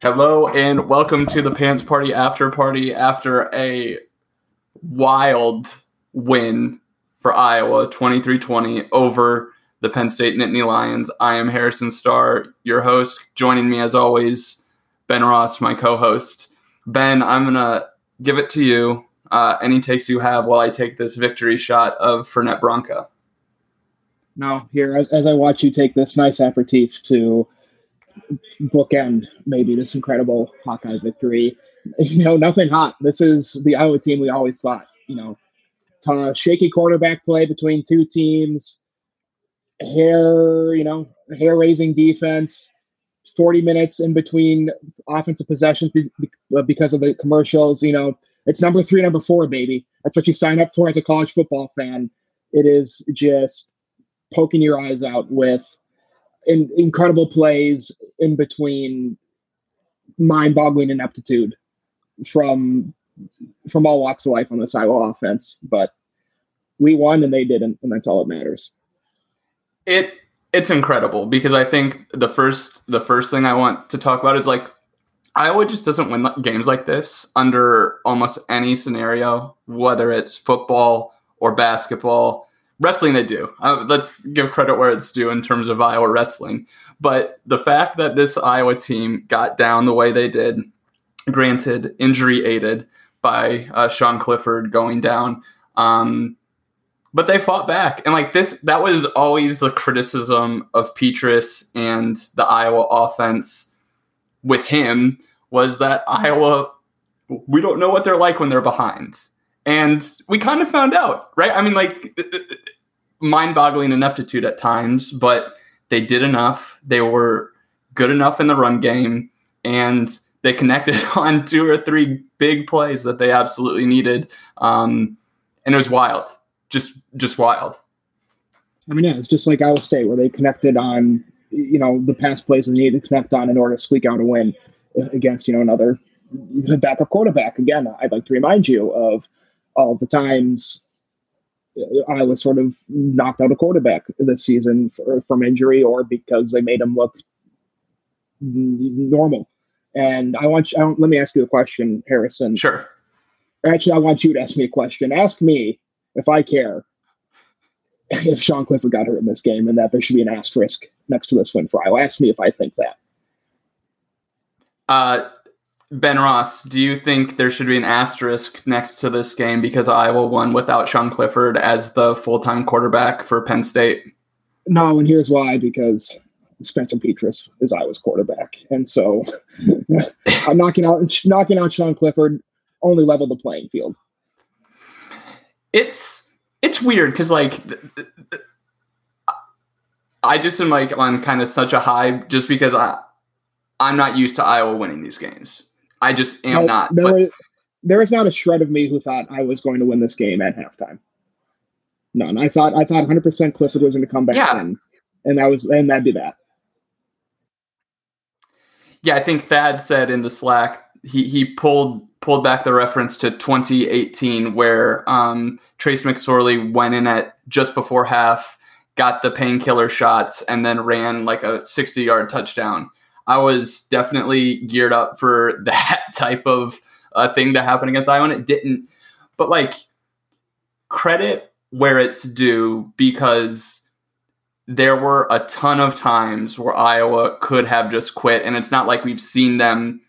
Hello and welcome to the Pants Party After Party after a wild win for Iowa 23 20 over the Penn State Nittany Lions. I am Harrison Starr, your host. Joining me as always, Ben Ross, my co host. Ben, I'm going to give it to you. Uh, any takes you have while I take this victory shot of Fernet Branca. No, here, as, as I watch you take this nice aperitif to bookend maybe this incredible Hawkeye victory. You know, nothing hot. This is the Iowa team we always thought. You know, t- shaky quarterback play between two teams, hair, you know, hair raising defense, 40 minutes in between offensive possessions uh, because of the commercials. You know, it's number three, number four, baby. That's what you sign up for as a college football fan. It is just poking your eyes out with in, incredible plays in between mind-boggling ineptitude from from all walks of life on this Iowa offense. But we won and they didn't, and that's all that matters. It it's incredible because I think the first the first thing I want to talk about is like Iowa just doesn't win games like this under almost any scenario, whether it's football or basketball wrestling they do. Uh, let's give credit where it's due in terms of Iowa wrestling. But the fact that this Iowa team got down the way they did, granted injury aided by uh, Sean Clifford going down, um, but they fought back. And like this, that was always the criticism of Petras and the Iowa offense with him was that Iowa, we don't know what they're like when they're behind. And we kind of found out, right? I mean, like, mind boggling ineptitude at times, but they did enough. They were good enough in the run game, and they connected on two or three big plays that they absolutely needed. Um, and it was wild, just just wild. I mean, yeah, it's just like Iowa State, where they connected on, you know, the pass plays they needed to connect on in order to squeak out a win against, you know, another backup quarterback. Again, I'd like to remind you of all the times I was sort of knocked out a quarterback this season for, from injury or because they made him look normal. And I want you, I let me ask you a question, Harrison. Sure. Actually, I want you to ask me a question. Ask me if I care if Sean Clifford got hurt in this game and that there should be an asterisk next to this win for Iowa. Ask me if I think that. Uh, Ben Ross, do you think there should be an asterisk next to this game because Iowa won without Sean Clifford as the full time quarterback for Penn State? No, and here's why because Spencer Petras is Iowa's quarterback. And so I'm knocking out knocking out Sean Clifford only level the playing field. It's it's weird because like I just am like on kind of such a high just because I I'm not used to Iowa winning these games. I just am no, not. There, was, there is not a shred of me who thought I was going to win this game at halftime. None. I thought I thought 100 percent Clifford was going to come back yeah. in, and that was and that'd be that. Yeah, I think Thad said in the Slack he he pulled pulled back the reference to 2018 where um, Trace McSorley went in at just before half, got the painkiller shots, and then ran like a 60 yard touchdown. I was definitely geared up for that type of uh, thing to happen against Iowa, and it didn't. But like, credit where it's due because there were a ton of times where Iowa could have just quit, and it's not like we've seen them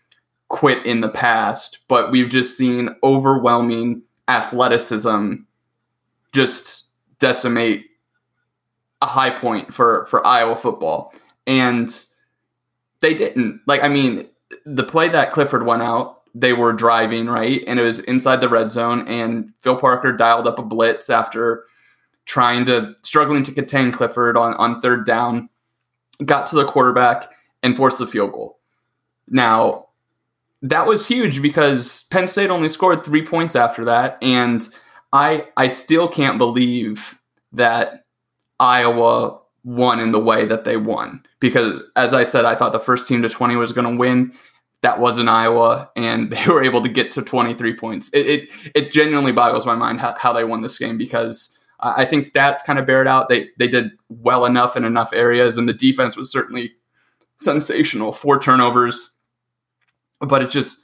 quit in the past, but we've just seen overwhelming athleticism just decimate a high point for for Iowa football. And they didn't. Like, I mean, the play that Clifford went out, they were driving, right? And it was inside the red zone, and Phil Parker dialed up a blitz after trying to, struggling to contain Clifford on, on third down, got to the quarterback, and forced the field goal. Now, that was huge because Penn State only scored three points after that. And I I still can't believe that Iowa won in the way that they won. Because as I said, I thought the first team to 20 was going to win. That wasn't Iowa, and they were able to get to 23 points. It it, it genuinely boggles my mind how, how they won this game because I think stats kind of bear it out. They they did well enough in enough areas, and the defense was certainly sensational. Four turnovers, but it just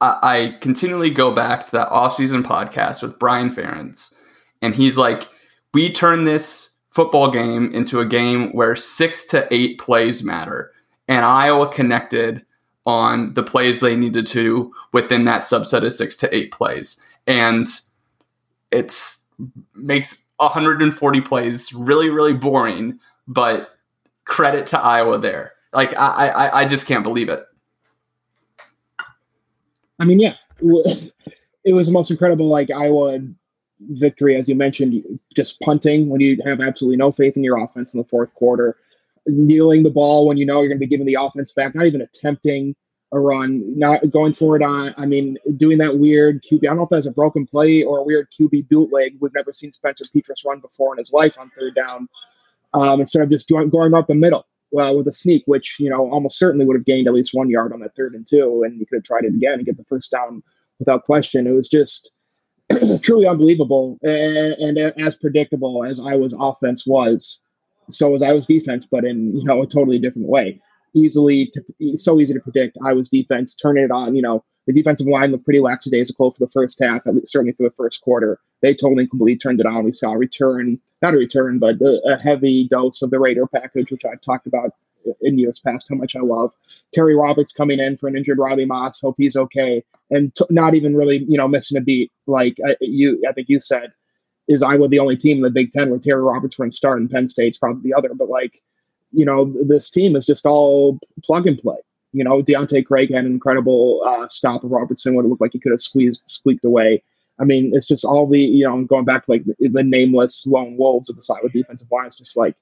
I, I continually go back to that off-season podcast with Brian Ferentz, and he's like, "We turn this football game into a game where six to eight plays matter, and Iowa connected on the plays they needed to within that subset of six to eight plays, and it's makes 140 plays really really boring, but credit to Iowa there. Like I I, I just can't believe it. I mean, yeah, it was the most incredible like Iowa victory, as you mentioned. Just punting when you have absolutely no faith in your offense in the fourth quarter, kneeling the ball when you know you're going to be giving the offense back, not even attempting a run, not going forward on. I mean, doing that weird QB. I don't know if that's a broken play or a weird QB bootleg. We've never seen Spencer Petras run before in his life on third down. Um, instead of just going, up the middle with a sneak, which you know almost certainly would have gained at least one yard on that third and two, and you could have tried it again and get the first down without question. It was just truly unbelievable and, and, as predictable as Iowa's offense was, so was Iowa's defense, but in you know a totally different way. Easily to so easy to predict. Iowa's defense turning it on. You know the defensive line looked pretty lackadaisical for the first half, at least certainly for the first quarter. They totally completely turned it on. We saw a return, not a return, but a, a heavy dose of the Raider package, which I've talked about in years past how much I love. Terry Roberts coming in for an injured Robbie Moss. Hope he's okay, and t- not even really, you know, missing a beat. Like I, you, I think you said, is Iowa the only team in the Big Ten where Terry Roberts in start, and Penn State's probably the other. But like, you know, this team is just all plug and play you know, Deontae Craig had an incredible uh, stop of Roberson when it looked like he could have squeezed, squeaked away. I mean, it's just all the, you know, going back to like the, the nameless lone wolves of the side with defensive line. It's just like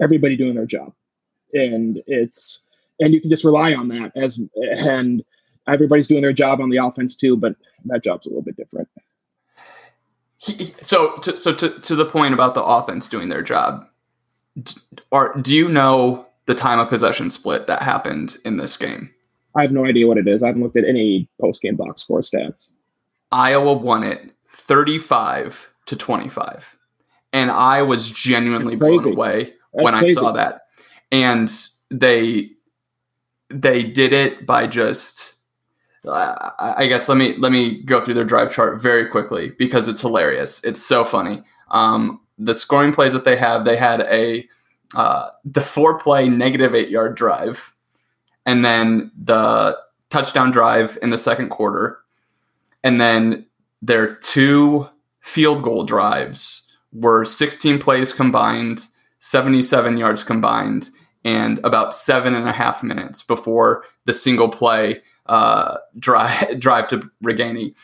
everybody doing their job. And it's, and you can just rely on that as, and everybody's doing their job on the offense too, but that job's a little bit different. so, to, so to, to the point about the offense doing their job, are, do you know the time of possession split that happened in this game? I have no idea what it is. I haven't looked at any post game box score stats. Iowa won it 35 to 25. And I was genuinely blown away That's when crazy. I saw that. And they they did it by just uh, I guess let me let me go through their drive chart very quickly because it's hilarious. It's so funny. Um, the scoring plays that they have, they had a uh, the four play negative eight yard drive, and then the touchdown drive in the second quarter, and then their two field goal drives were 16 plays combined, 77 yards combined, and about seven and a half minutes before the single play uh, drive drive to Ragaini,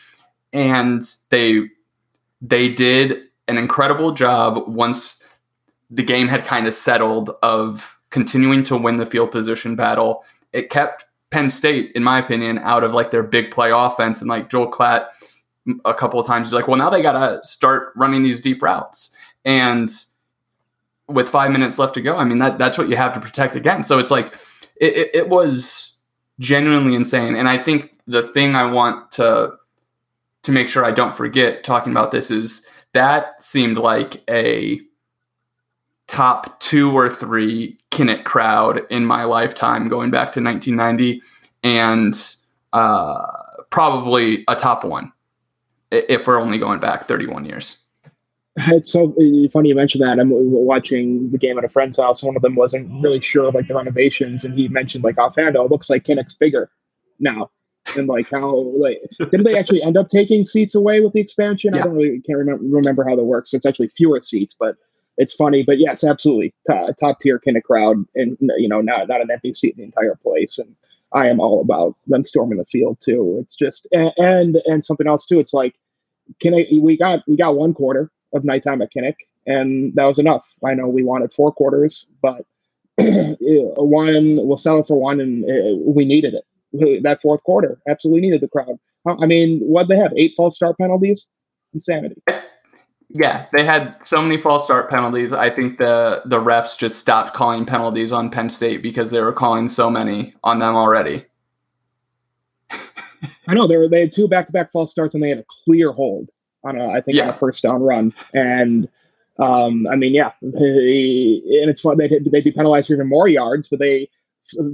and they they did an incredible job once the game had kind of settled of continuing to win the field position battle. It kept Penn State, in my opinion, out of like their big play offense. And like Joel Klatt, a couple of times, he's like, well, now they got to start running these deep routes. And with five minutes left to go, I mean, that that's what you have to protect against. So it's like, it, it, it was genuinely insane. And I think the thing I want to to make sure I don't forget talking about this is that seemed like a top two or three Kinnick crowd in my lifetime, going back to 1990, and uh, probably a top one if we're only going back 31 years. It's so funny you mentioned that. I'm watching the game at a friend's house. One of them wasn't really sure of like the renovations, and he mentioned like offhand, oh, it looks like Kinnick's bigger now. And like how like didn't they actually end up taking seats away with the expansion? Yeah. I don't really can't remember remember how that works. It's actually fewer seats, but it's funny, but yes, absolutely, T- top tier kind of crowd, and you know, not not an empty seat in the entire place. And I am all about them storming the field too. It's just and and, and something else too. It's like Kinnick, we got we got one quarter of nighttime at Kinnick, and that was enough. I know we wanted four quarters, but one we'll settle for one, and uh, we needed it. That fourth quarter absolutely needed the crowd. I mean, what they have eight false start penalties, insanity. Yeah, they had so many false start penalties. I think the the refs just stopped calling penalties on Penn State because they were calling so many on them already. I know they were they had two back to back false starts and they had a clear hold on a I think yeah. on a first down run and um, I mean yeah they, and it's fun they'd they'd be penalized for even more yards but they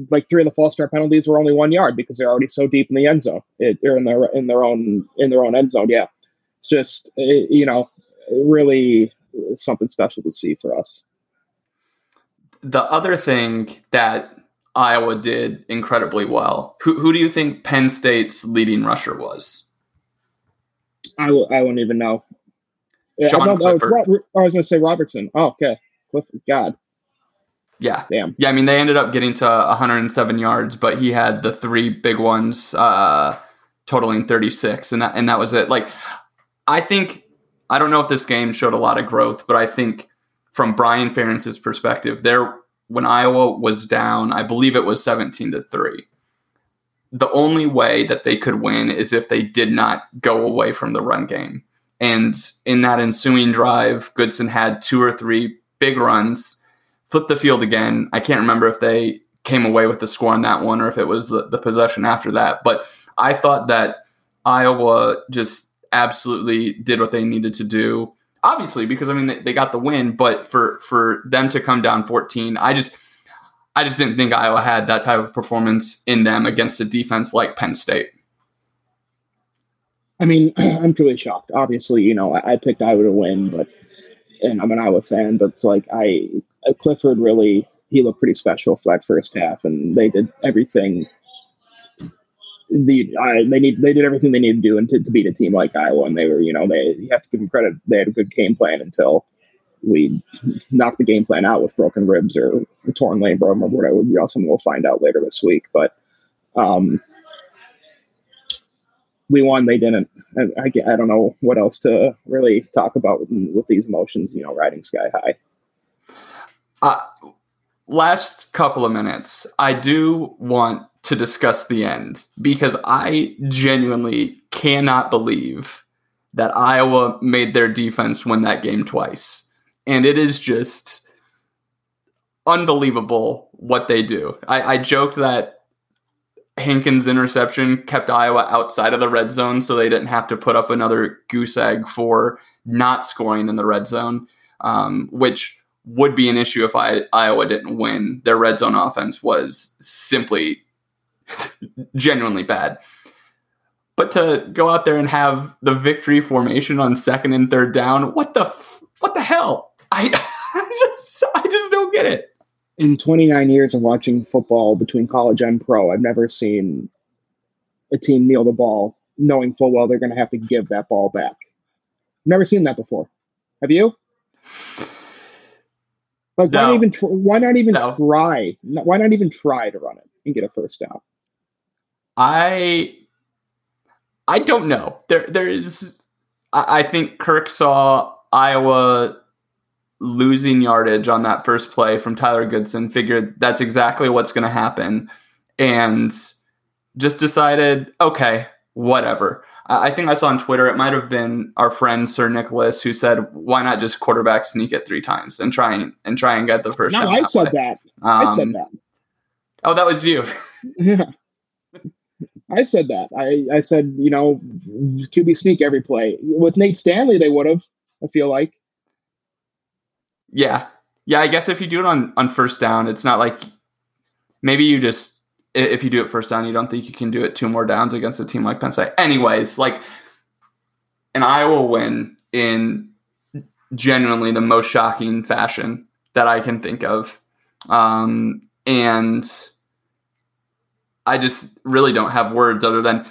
like three of the false start penalties were only one yard because they're already so deep in the end zone. It, or in their in their own in their own end zone. Yeah, it's just it, you know really something special to see for us. The other thing that Iowa did incredibly well. Who who do you think Penn State's leading rusher was? I w- I wouldn't even know. Sean I, know, oh, I was going to say Roberson. Oh, okay. Clifford. God. Yeah. Damn. Yeah, I mean, they ended up getting to 107 yards, but he had the three big ones uh, totaling 36, and that, and that was it. Like, I think, I don't know if this game showed a lot of growth, but I think from Brian Ferentz's perspective, there, when Iowa was down, I believe it was 17 to 3. The only way that they could win is if they did not go away from the run game. And in that ensuing drive, Goodson had two or three big runs flipped the field again. I can't remember if they came away with the score on that one or if it was the, the possession after that. But I thought that Iowa just absolutely did what they needed to do. Obviously, because I mean they, they got the win, but for for them to come down 14, I just I just didn't think Iowa had that type of performance in them against a defense like Penn State. I mean, I'm truly shocked. Obviously, you know, I, picked Iowa to win, but and I'm an Iowa fan, but it's like I uh, Clifford really he looked pretty special for that first half, and they did everything. The they need they did everything they needed to do and to, to beat a team like Iowa, and they were you know they you have to give them credit they had a good game plan until we knocked the game plan out with broken ribs or torn labrum or whatever would be awesome. We'll find out later this week, but um, we won. They didn't. I, I, I, don't know what else to really talk about with, with these emotions. You know, riding sky high. Uh, last couple of minutes, I do want to discuss the end because I genuinely cannot believe that Iowa made their defense win that game twice. And it is just unbelievable what they do. I, I joked that Hankins' interception kept Iowa outside of the red zone so they didn't have to put up another goose egg for not scoring in the red zone, um, which would be an issue if I, Iowa didn't win. Their red zone offense was simply genuinely bad. But to go out there and have the victory formation on second and third down, what the what the hell? I, I just I just don't get it. In 29 years of watching football between college and pro, I've never seen a team kneel the ball knowing full well they're going to have to give that ball back. Never seen that before. Have you? Like, no. why not even tr- why not even no. try? Why not even try to run it and get a first down? I I don't know. There there is. I, I think Kirk saw Iowa losing yardage on that first play from Tyler Goodson. Figured that's exactly what's going to happen, and just decided, okay, whatever. I think I saw on Twitter, it might have been our friend Sir Nicholas who said, "Why not just quarterback sneak it three times and try and, and try and get the first?" No, I that said way. that. Um, I said that. Oh, that was you. yeah, I said that. I I said you know QB sneak every play with Nate Stanley. They would have. I feel like. Yeah, yeah. I guess if you do it on on first down, it's not like maybe you just if you do it first down, you don't think you can do it two more downs against a team like Penn State. Anyways, like an Iowa win in genuinely the most shocking fashion that I can think of. Um, and I just really don't have words other than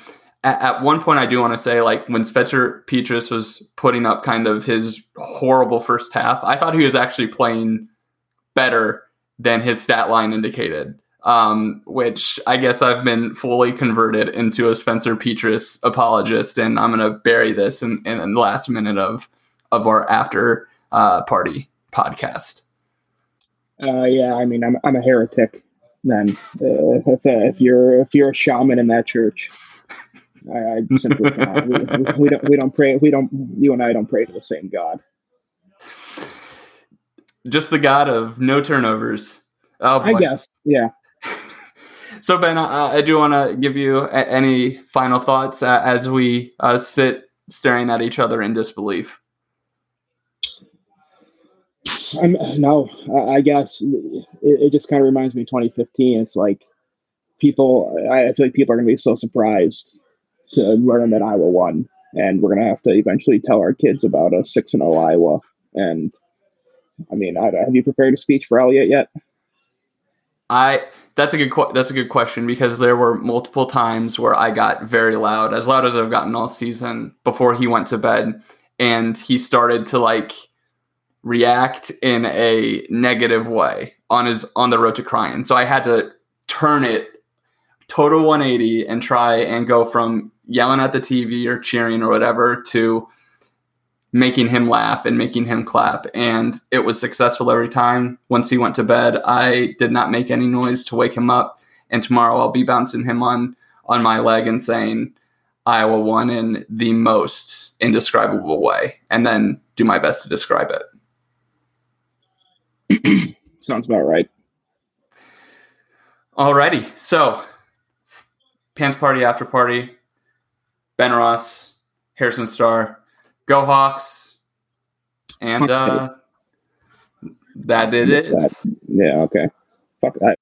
at, at one point I do want to say like when Spencer Petras was putting up kind of his horrible first half, I thought he was actually playing better than his stat line indicated um, which I guess I've been fully converted into a Spencer Petras apologist, and I'm going to bury this in, in, the last minute of of our after uh, party podcast. Uh, yeah, I mean, I'm I'm a heretic. Then, uh, if, uh, if you're if you're a shaman in that church, I, I simply cannot. We, we, don't we don't pray. We don't. You and I don't pray to the same God. Just the God of no turnovers. Oh, I guess, yeah. So Ben, I, I do want to give you a, any final thoughts uh, as we uh, sit staring at each other in disbelief. I'm, no, I guess it, it just kind of reminds me of 2015. It's like people, I feel like people are going to be so surprised to learn that Iowa won, and we're to have to eventually tell our kids about a six and zero oh Iowa. And I mean, I, have you prepared a speech for Elliot yet? I that's a good that's a good question because there were multiple times where I got very loud, as loud as I've gotten all season before he went to bed, and he started to like react in a negative way on his on the road to crying. So I had to turn it total 180 and try and go from yelling at the TV or cheering or whatever to making him laugh and making him clap. And it was successful every time. Once he went to bed, I did not make any noise to wake him up. And tomorrow I'll be bouncing him on on my leg and saying Iowa won in the most indescribable way, and then do my best to describe it. Sounds about right. Alrighty, so Pants Party After Party, Ben Ross, Harrison Starr, Go Hawks, and uh, that it is. Yeah, okay. Fuck that.